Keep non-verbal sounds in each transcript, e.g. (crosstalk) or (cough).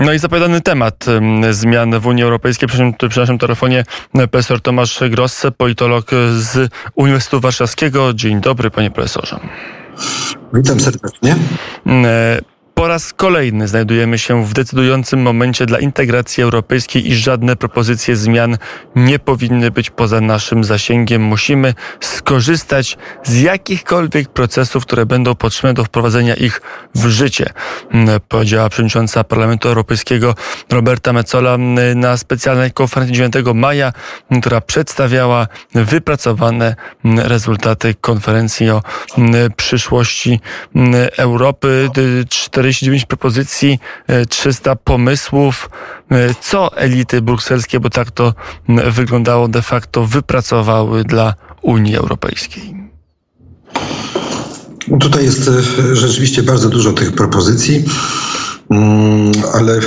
No i zapowiadany temat zmian w Unii Europejskiej. Przy naszym telefonie profesor Tomasz Grosse, politolog z Uniwersytetu Warszawskiego. Dzień dobry, panie profesorze. Witam serdecznie. Po raz kolejny znajdujemy się w decydującym momencie dla integracji europejskiej i żadne propozycje zmian nie powinny być poza naszym zasięgiem. Musimy skorzystać z jakichkolwiek procesów, które będą potrzebne do wprowadzenia ich w życie, mm, powiedziała przewodnicząca Parlamentu Europejskiego Roberta Metzola mm, na specjalnej konferencji 9 maja, która przedstawiała wypracowane mm, rezultaty konferencji o przyszłości Europy. 4 49 propozycji, 300 e, pomysłów. E, co elity brukselskie, bo tak to wyglądało de facto, wypracowały dla Unii Europejskiej? Tutaj jest e, rzeczywiście bardzo dużo tych propozycji. Mm, ale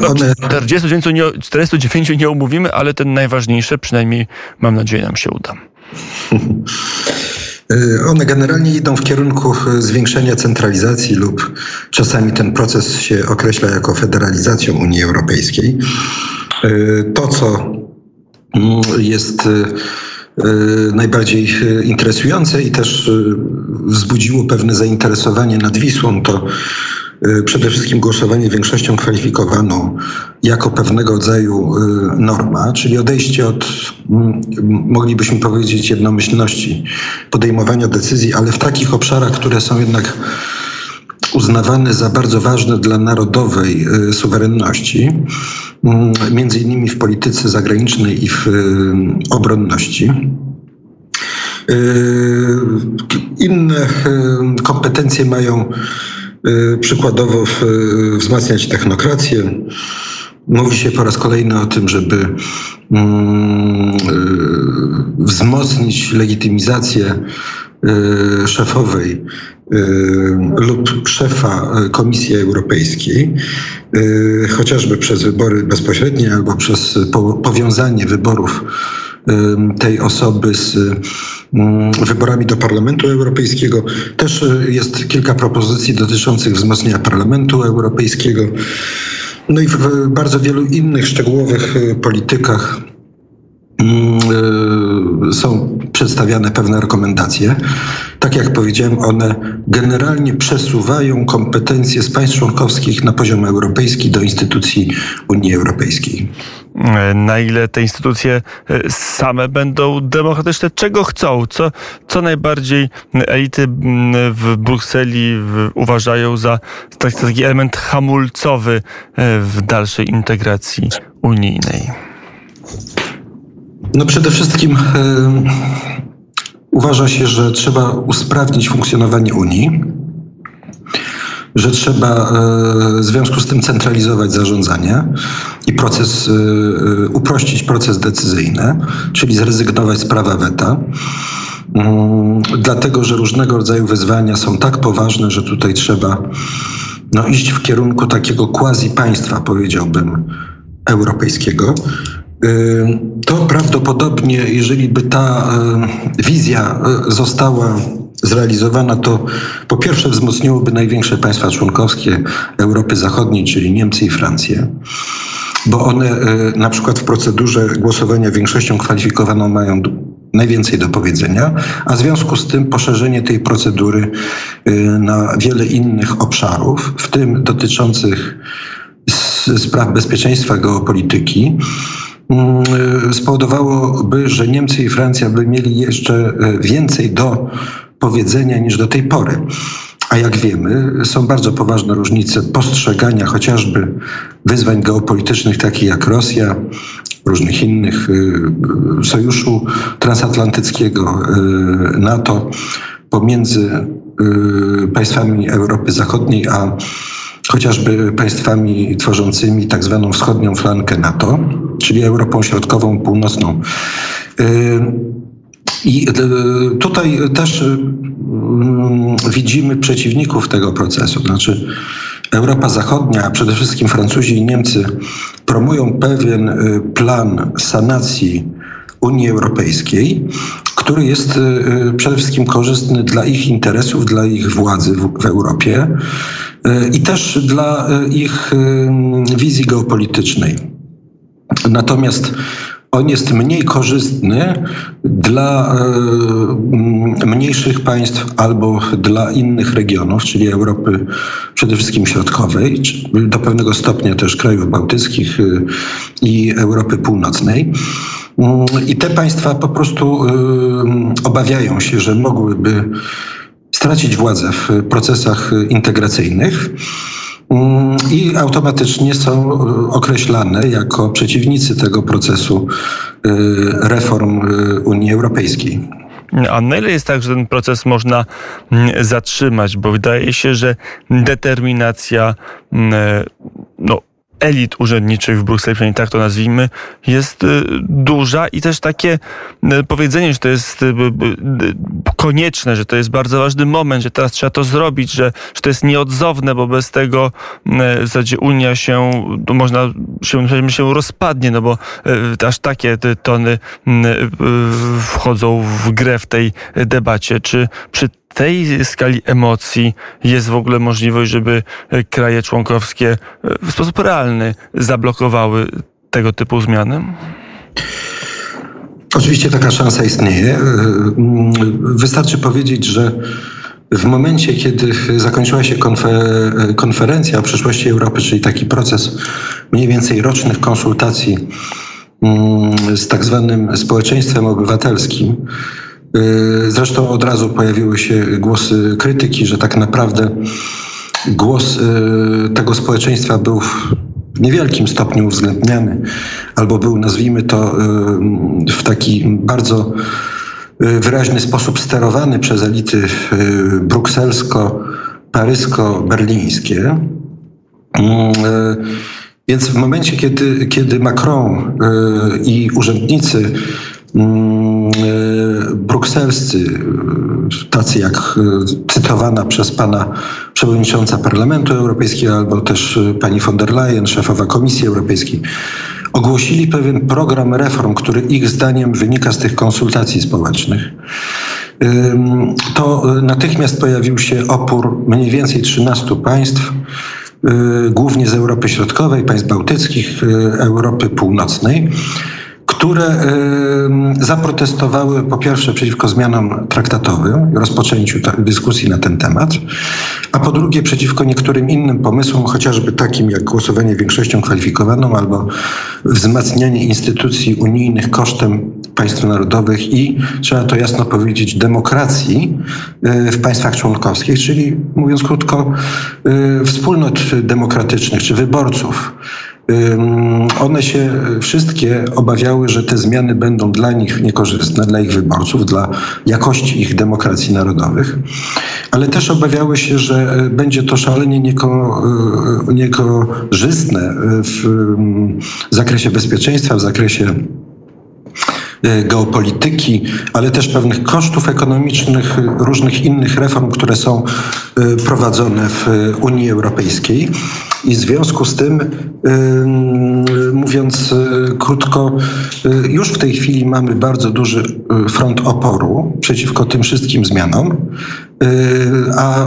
no, one. 49 nie, 49 nie omówimy, ale ten najważniejszy, przynajmniej mam nadzieję, nam się uda. (laughs) Y, one generalnie idą w kierunku y, zwiększenia centralizacji lub czasami ten proces się określa jako federalizacją Unii Europejskiej. Y, to, co mm, jest najbardziej interesujące i też wzbudziło pewne zainteresowanie nad Wisłą, to przede wszystkim głosowanie większością kwalifikowaną jako pewnego rodzaju y, norma, czyli odejście od, mm, moglibyśmy powiedzieć, jednomyślności podejmowania decyzji, ale w takich obszarach, które są jednak uznawane za bardzo ważne dla narodowej y, suwerenności, mm, między innymi w polityce zagranicznej i w obronności. Inne kompetencje mają przykładowo y, wzmacniać technokrację. Mówi się po raz kolejny o tym, żeby mm, y, wzmocnić legitymizację szefowej lub szefa Komisji Europejskiej, chociażby przez wybory bezpośrednie albo przez powiązanie wyborów tej osoby z wyborami do Parlamentu Europejskiego. Też y, jest kilka propozycji dotyczących wzmocnienia Parlamentu Europejskiego. No i w bardzo wielu innych szczegółowych y, politykach y, są przedstawiane pewne rekomendacje. Tak jak powiedziałem, one generalnie przesuwają kompetencje z państw członkowskich na poziom europejski do instytucji Unii Europejskiej. Na ile te instytucje e, same będą demokratyczne, czego chcą, co, co najbardziej elity w Brukseli uważają za taki element hamulcowy e, w dalszej integracji unijnej? No przede wszystkim Uważa się, że trzeba usprawnić funkcjonowanie Unii, że trzeba e, w związku z tym centralizować zarządzanie i proces, e, uprościć proces decyzyjny, czyli zrezygnować z prawa weta. Mm, dlatego, że różnego rodzaju wyzwania są tak poważne, że tutaj trzeba no, iść w kierunku takiego quasi państwa, powiedziałbym, europejskiego, to prawdopodobnie, jeżeli by ta wizja e, została zrealizowana, to po pierwsze wzmocniłoby największe państwa członkowskie Europy Zachodniej, czyli Niemcy i Francję bo one e, na przykład w procedurze głosowania większością kwalifikowaną mają najwięcej do powiedzenia, a w związku z tym poszerzenie tej procedury e, na wiele innych obszarów, w tym dotyczących spraw bezpieczeństwa geopolityki, spowodowałoby, że Niemcy i Francja by mieli jeszcze e, więcej do powiedzenia niż do tej pory. A jak wiemy, są bardzo poważne różnice postrzegania chociażby wyzwań geopolitycznych, takich jak Rosja, różnych innych, e, sojuszu transatlantyckiego, NATO, pomiędzy państwami Europy Zachodniej a chociażby państwami tworzącymi tak zwaną wschodnią flankę NATO, czyli Europą Środkową, Północną. Y, I y, tutaj też y, widzimy przeciwników tego procesu. Znaczy, Europa Zachodnia, a przede wszystkim Francuzi i Niemcy, promują pewien plan sanacji Unii Europejskiej, który jest przede wszystkim korzystny dla ich interesów, dla ich władzy w, w Europie i też dla ich wizji geopolitycznej. Natomiast on jest mniej korzystny dla e, mniejszych państw albo dla innych regionów, czyli Europy przede wszystkim środkowej, do pewnego stopnia też krajów bałtyckich e, i Europy Północnej. Mm, I te państwa po prostu e, obawiają się, że mogłyby stracić władzę w procesach integracyjnych i automatycznie są e, określane jako przeciwnicy tego procesu e, reform e, Unii Europejskiej. A na ile jest tak, że ten proces można mm, zatrzymać? Bo wydaje się, że determinacja mm, no, elit urzędniczych w Brukseli, przynajmniej tak to nazwijmy, jest y, duża i też takie y, powiedzenie, że to jest y, konieczne, że to jest bardzo ważny moment, że teraz trzeba to zrobić, że, że to jest nieodzowne, bo bez tego w zasadzie Unia się, można się, się rozpadnie, no bo aż takie tony wchodzą w grę w tej debacie. Czy przy tej skali emocji jest w ogóle możliwość, żeby kraje członkowskie e, w sposób realny zablokowały tego typu zmiany? Oczywiście taka szansa istnieje. E, wystarczy powiedzieć, że w momencie, kiedy zakończyła się konferencja o przyszłości Europy, czyli taki proces mniej więcej rocznych konsultacji z tak zwanym społeczeństwem obywatelskim, zresztą od razu pojawiły się głosy krytyki, że tak naprawdę głos y, tego społeczeństwa był w niewielkim stopniu uwzględniany, albo był, nazwijmy to, y, w taki bardzo wyraźny sposób sterowany przez elity brukselsko-parysko-berlińskie. Więc w momencie, kiedy, kiedy Macron i urzędnicy brukselscy, tacy jak e, cytowana przez pana przewodnicząca Parlamentu Europejskiego albo też e, pani von der Leyen, szefowa Komisji Europejskiej, ogłosili pewien program reform, który ich zdaniem wynika z tych konsultacji społecznych. To natychmiast pojawił się opór mniej więcej 13 państw, głównie z Europy Środkowej, państw bałtyckich, Europy Północnej które zaprotestowały po pierwsze przeciwko zmianom traktatowym, rozpoczęciu dyskusji na ten temat, a po drugie przeciwko niektórym innym pomysłom, chociażby takim jak głosowanie większością kwalifikowaną albo wzmacnianie instytucji unijnych kosztem państw narodowych i, trzeba to jasno powiedzieć, demokracji y, w państwach członkowskich, czyli mówiąc krótko, y, wspólnot demokratycznych czy wyborców one się wszystkie obawiały, że te zmiany będą dla nich niekorzystne, dla ich wyborców, dla jakości ich demokracji narodowych, ale też obawiały się, że e, będzie to szalenie nieko, e, niekorzystne w zakresie bezpieczeństwa, w zakresie E, geopolityki, ale też pewnych kosztów ekonomicznych, różnych innych reform, które są prowadzone w Unii Europejskiej. I w związku z tym, mówiąc krótko, już w tej chwili mamy bardzo duży front oporu przeciwko tym wszystkim zmianom. A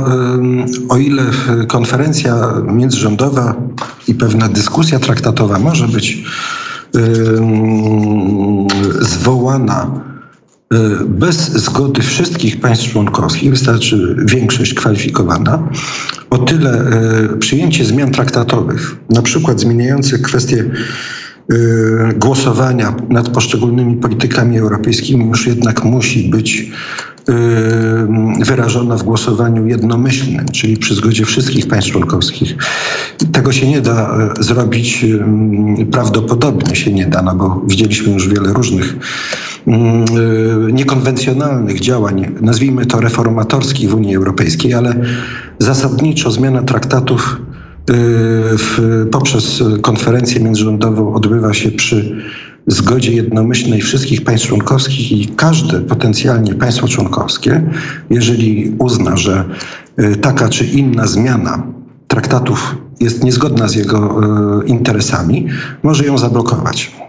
o ile konferencja międzyrządowa i pewna dyskusja traktatowa może być zwołana y, bez zgody wszystkich państw członkowskich, wystarczy większość kwalifikowana, o tyle y, przyjęcie zmian traktatowych, na przykład zmieniających kwestie y, głosowania nad poszczególnymi politykami europejskimi, już jednak musi być wyrażona w głosowaniu jednomyślnym, czyli przy zgodzie wszystkich państw członkowskich. Tego się nie da e, zrobić, prawdopodobnie się nie da, no bo widzieliśmy już wiele różnych e, niekonwencjonalnych działań, nazwijmy to reformatorskich w Unii Europejskiej, ale zasadniczo zmiana traktatów e, w, poprzez konferencję międzyrządową odbywa się przy zgodzie jednomyślnej wszystkich państw członkowskich i każde potencjalnie państwo członkowskie, jeżeli uzna, że y, taka czy inna zmiana traktatów jest niezgodna z jego y, interesami, może ją zablokować.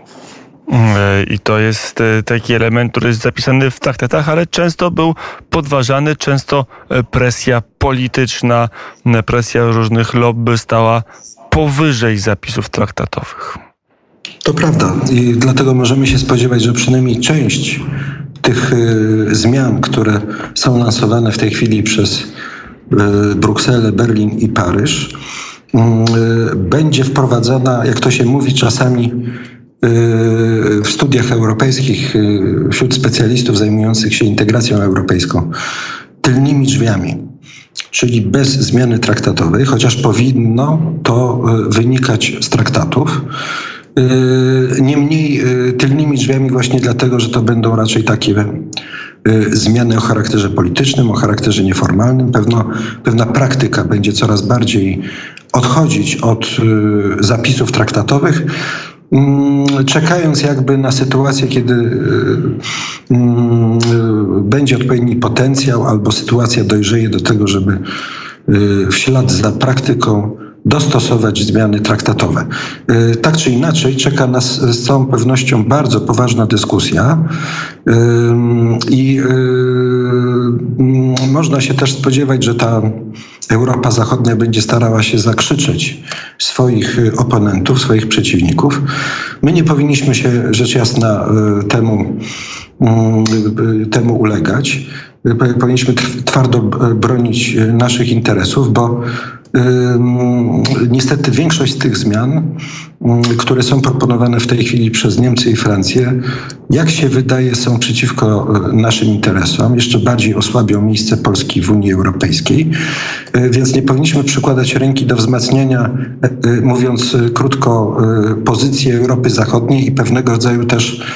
E, I to jest e, taki element, który jest zapisany w traktatach, ale często był podważany, często e, presja polityczna, presja różnych lobby stała powyżej zapisów traktatowych. To prawda i dlatego możemy się spodziewać, że przynajmniej część tych zmian, które są lansowane w tej chwili przez Brukselę, Berlin i Paryż, będzie wprowadzana, jak to się mówi czasami, w studiach europejskich y, wśród specjalistów zajmujących się integracją europejską tylnymi drzwiami, czyli bez zmiany traktatowej, chociaż powinno to y, wynikać z traktatów. Niemniej tylnymi drzwiami właśnie dlatego, że to będą raczej takie zmiany o charakterze politycznym, o charakterze nieformalnym. Pewno, pewna praktyka będzie coraz bardziej odchodzić od zapisów traktatowych, czekając jakby na sytuację, kiedy y, mm, będzie odpowiedni potencjał albo sytuacja dojrzeje do tego, żeby y, w ślad za praktyką dostosować zmiany traktatowe. Y, tak czy inaczej, czeka nas z całą pewnością bardzo poważna dyskusja i można się też spodziewać, że ta Europa Zachodnia będzie starała się zakrzyczeć swoich oponentów, swoich przeciwników. My nie powinniśmy się rzecz jasna temu, temu ulegać. Powinniśmy twardo bronić naszych interesów, bo Niestety większość tych zmian, które są proponowane w tej chwili przez Niemcy i Francję, jak się wydaje, są przeciwko e, naszym interesom, jeszcze bardziej osłabią miejsce Polski w Unii Europejskiej, e, więc nie powinniśmy przykładać ręki do wzmacniania, e, mówiąc krótko, pozycji Europy Zachodniej i pewnego rodzaju też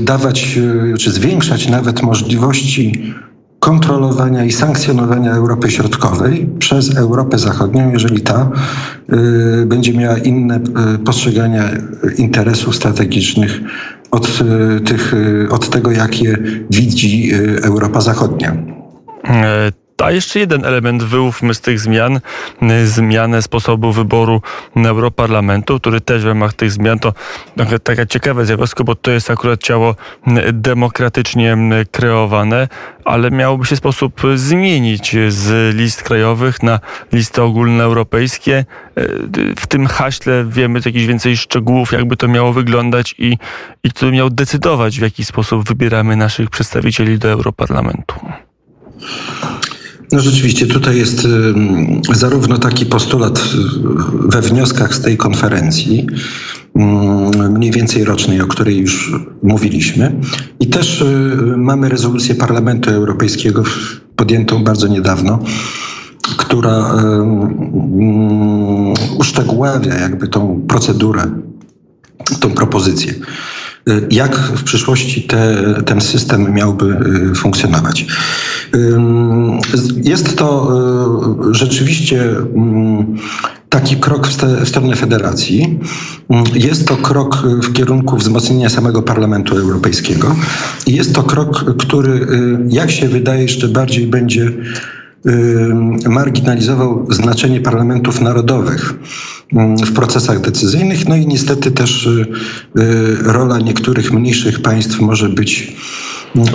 dawać czy zwiększać nawet możliwości kontrolowania i sankcjonowania Europy Środkowej przez Europę Zachodnią, jeżeli ta y, będzie miała inne y, postrzegania interesów strategicznych od, y, tych, od tego, jakie widzi Europa Zachodnia. A jeszcze jeden element wyłówmy z tych zmian, zmianę sposobu wyboru Europarlamentu, który też w ramach tych zmian to taka ciekawe zjawisko, bo to jest akurat ciało demokratycznie kreowane, ale miałoby się sposób zmienić z list krajowych na listy ogólnoeuropejskie. W tym haśle wiemy jakieś więcej szczegółów, jakby to miało wyglądać i, i kto miał decydować, w jaki sposób wybieramy naszych przedstawicieli do Europarlamentu. No rzeczywiście, tutaj jest zarówno taki postulat we wnioskach z tej konferencji, mniej więcej rocznej, o której już mówiliśmy, i też y, mamy rezolucję Parlamentu Europejskiego podjętą bardzo niedawno, która uszczegóławia jakby tą procedurę, tą propozycję. Y, jak w przyszłości te, ten system miałby y, funkcjonować. Jest to y, rzeczywiście taki krok w, w stronę federacji. Jest to krok w kierunku wzmocnienia samego Parlamentu Europejskiego jest to krok, który, jak się wydaje, jeszcze bardziej będzie marginalizował znaczenie parlamentów narodowych w procesach decyzyjnych. No i niestety też y, y, rola niektórych mniejszych państw może być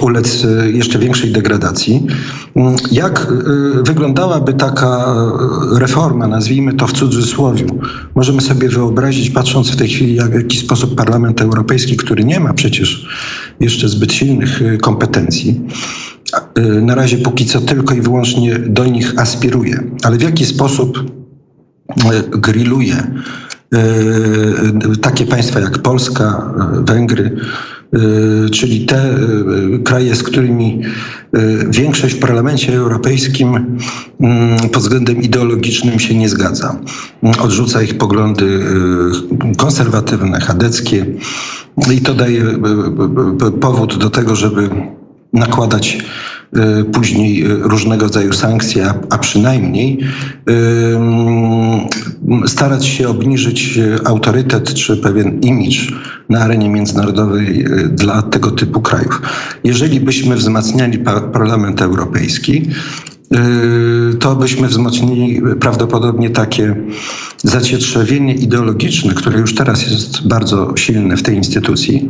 ulec y, jeszcze większej degradacji. Jak wyglądałaby taka reforma, nazwijmy to w cudzysłowie? Możemy sobie wyobrazić, patrząc w tej chwili, jak, w jaki sposób Parlament Europejski, który nie ma przecież jeszcze zbyt silnych kompetencji, na razie póki co tylko i wyłącznie do nich aspiruje, ale w jaki sposób grilluje e, takie państwa jak Polska, Węgry, czyli te kraje, z którymi większość w Parlamencie Europejskim mm, pod względem ideologicznym się nie zgadza. Odrzuca ich poglądy konserwatywne, chadeckie i to daje powód do tego, żeby nakładać Y, później y, różnego rodzaju sankcje, a przynajmniej y, starać się obniżyć autorytet czy pewien imidż na arenie międzynarodowej dla tego typu krajów. Jeżeli byśmy wzmacniali Parlament Europejski, to byśmy wzmocnili prawdopodobnie takie zacietrzewienie ideologiczne, które już teraz jest bardzo silne w tej instytucji,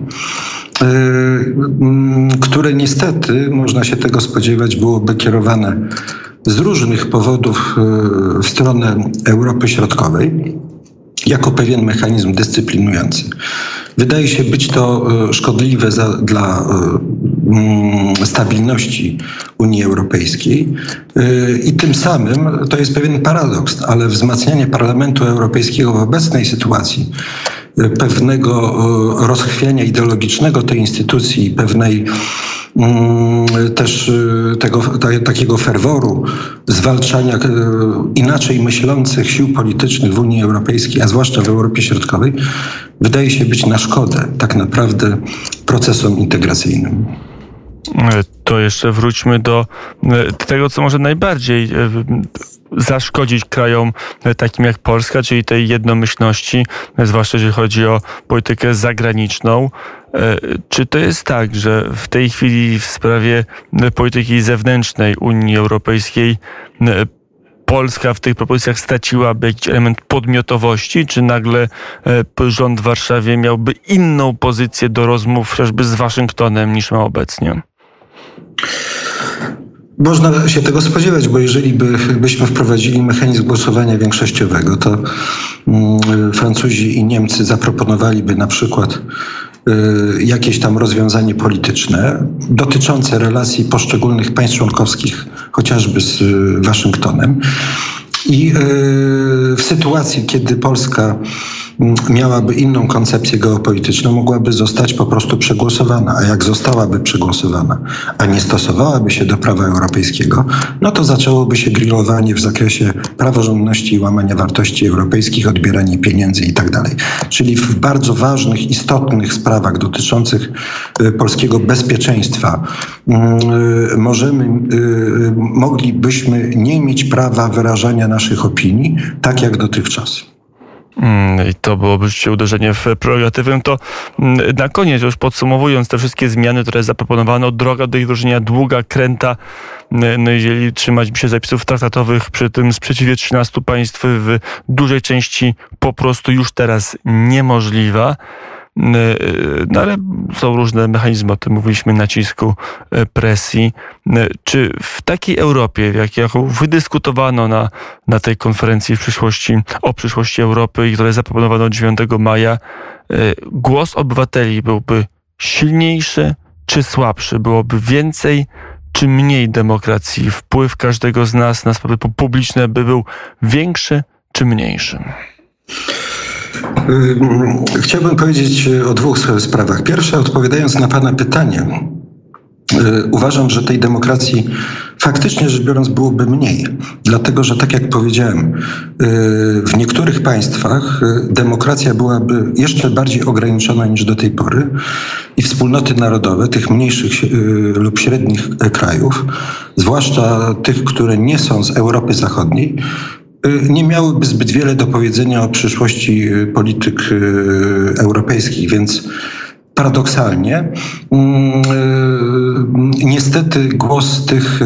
które niestety, można się tego spodziewać, byłoby kierowane z różnych powodów w stronę Europy Środkowej jako pewien mechanizm dyscyplinujący. Wydaje się być to e, szkodliwe za, dla mm, stabilności Unii Europejskiej i tym samym to jest pewien paradoks, ale wzmacnianie Parlamentu Europejskiego w obecnej sytuacji pewnego rozchwiania ideologicznego tej instytucji, pewnej Mm, też y, tego, takiego ferworu zwalczania y, inaczej myślących sił politycznych w Unii Europejskiej, a zwłaszcza w Europie Środkowej, wydaje się być na szkodę tak naprawdę procesom integracyjnym. To jeszcze wróćmy do tego, co może najbardziej zaszkodzić krajom takim jak Polska, czyli tej jednomyślności, zwłaszcza jeżeli chodzi o politykę zagraniczną. E, czy to jest tak, że w tej chwili w sprawie polityki zewnętrznej Unii Europejskiej e, Polska w tych propozycjach straciłaby jakiś element podmiotowości, czy nagle e, rząd w Warszawie miałby inną pozycję do rozmów chociażby z Waszyngtonem niż ma obecnie? Można się tego spodziewać, bo jeżeli by, byśmy wprowadzili mechanizm głosowania większościowego, to mm, Francuzi i Niemcy zaproponowaliby na przykład y, jakieś tam rozwiązanie polityczne dotyczące relacji poszczególnych państw członkowskich, chociażby z y, Waszyngtonem. I y, w sytuacji, kiedy Polska miałaby inną koncepcję geopolityczną, mogłaby zostać po prostu przegłosowana. A jak zostałaby przegłosowana, a nie stosowałaby się do prawa europejskiego, no to zaczęłoby się grillowanie w zakresie praworządności i łamania wartości europejskich, odbieranie pieniędzy i tak dalej. Czyli w bardzo ważnych, istotnych sprawach dotyczących y, polskiego bezpieczeństwa y, możemy, y, moglibyśmy nie mieć prawa wyrażania naszych opinii, tak jak dotychczas. Mm, I to byłoby rzeczywiście uderzenie w prerogatywę. To mm, na koniec, już podsumowując te wszystkie zmiany, które zaproponowano, droga do ich wdrożenia długa, kręta. Mm, no jeżeli trzymać się zapisów traktatowych, przy tym sprzeciwie 13 państw w dużej części po prostu już teraz niemożliwa. E, no ale są różne mechanizmy, o tym mówiliśmy, nacisku, e, presji. E, czy w takiej Europie, jak, jaką wydyskutowano na, na tej konferencji w przyszłości, o przyszłości Europy i które zaproponowano 9 maja, głos obywateli byłby silniejszy czy słabszy? Byłoby więcej czy mniej demokracji? Wpływ każdego z nas na sprawy publiczne by był większy czy mniejszy? Y, chciałbym powiedzieć o dwóch sprawach. Pierwsza, odpowiadając na Pana pytanie, y, Uważam, że tej demokracji faktycznie rzecz biorąc byłoby mniej, dlatego że tak jak powiedziałem, y, w niektórych państwach demokracja byłaby jeszcze bardziej ograniczona niż do tej pory i wspólnoty narodowe tych mniejszych lub średnich krajów, zwłaszcza tych, które nie są z Europy Zachodniej, Y, nie miałyby zbyt wiele do powiedzenia o przyszłości y, polityk y, europejskich, więc paradoksalnie mm, niestety głos tych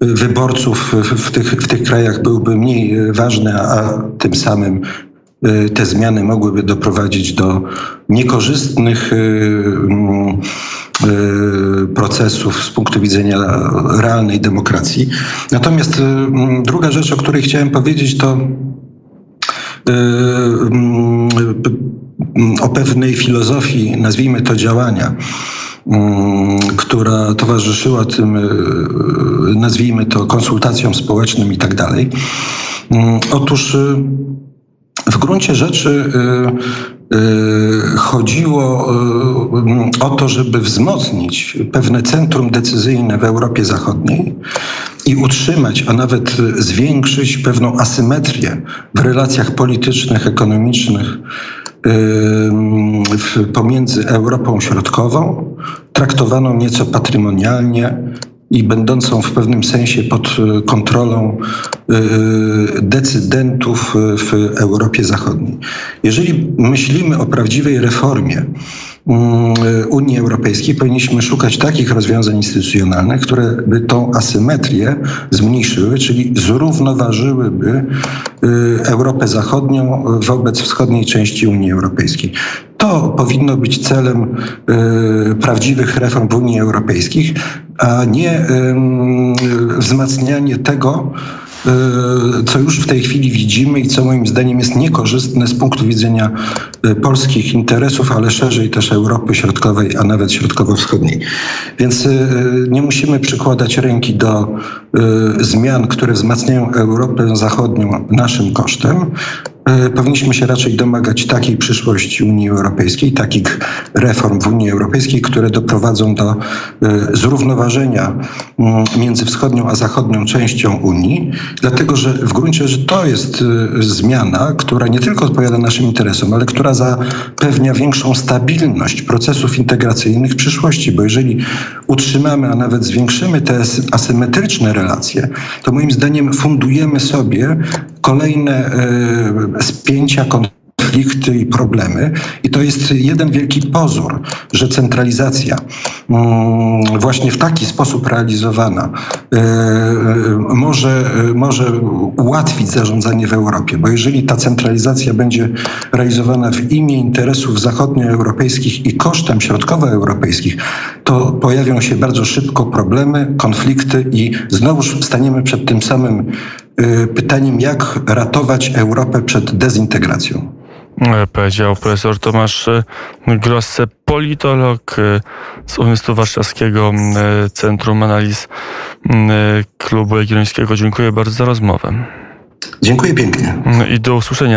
wyborców w tych, w tych krajach byłby mniej ważny, a tym samym Y, te zmiany mogłyby doprowadzić do niekorzystnych y, mm, y, procesów z punktu widzenia realnej demokracji. Natomiast mm, druga rzecz, o której chciałem powiedzieć, to mm, o pewnej filozofii, nazwijmy to działania, która towarzyszyła tym, nazwijmy to konsultacjom społecznym i tak dalej. Otóż w gruncie rzeczy y, y, chodziło y, o to, żeby wzmocnić pewne centrum decyzyjne w Europie Zachodniej i utrzymać, a nawet zwiększyć pewną asymetrię w relacjach politycznych, ekonomicznych pomiędzy Europą Środkową, traktowaną nieco patrymonialnie, i będącą w pewnym sensie pod e, kontrolą e, decydentów w Europie Zachodniej. Jeżeli myślimy o prawdziwej reformie Unii Europejskiej powinniśmy szukać takich rozwiązań instytucjonalnych, które by tą asymetrię zmniejszyły, czyli zrównoważyłyby y, Europę Zachodnią wobec wschodniej części Unii Europejskiej. To powinno być celem y, prawdziwych reform w Unii Europejskiej, a nie wzmacnianie tego, co już w tej chwili widzimy i co moim zdaniem jest niekorzystne z punktu widzenia y, polskich interesów, ale szerzej też Europy Środkowej, a nawet Środkowo-Wschodniej. Więc nie musimy przykładać ręki do zmian, które wzmacniają Europę Zachodnią naszym kosztem, powinniśmy się raczej domagać takiej przyszłości Unii Europejskiej, takich reform w Unii Europejskiej, które doprowadzą do e, zrównoważenia między wschodnią a zachodnią częścią Unii, dlatego że w gruncie rzeczy to jest e, zmiana, która nie tylko odpowiada naszym interesom, ale która zapewnia większą stabilność procesów integracyjnych w przyszłości, bo jeżeli utrzymamy, a nawet zwiększymy te asymetryczne relacje, to moim zdaniem fundujemy sobie kolejne spięcia, konflikty i problemy. I to jest jeden wielki pozór, że centralizacja mm, właśnie w taki sposób realizowana e, może, może ułatwić zarządzanie w Europie, bo jeżeli ta centralizacja będzie realizowana w imię interesów zachodnioeuropejskich i kosztem środkowoeuropejskich, to pojawią się bardzo szybko problemy, konflikty i znowuż staniemy przed tym samym pytaniem, jak ratować Europę przed dezintegracją. E, powiedział profesor Tomasz e, Grosse, politolog e, z Uniwersytetu Warszawskiego Centrum Analiz Klubu Jagiellońskiego. Dziękuję bardzo za rozmowę. Dziękuję pięknie. I do usłyszenia.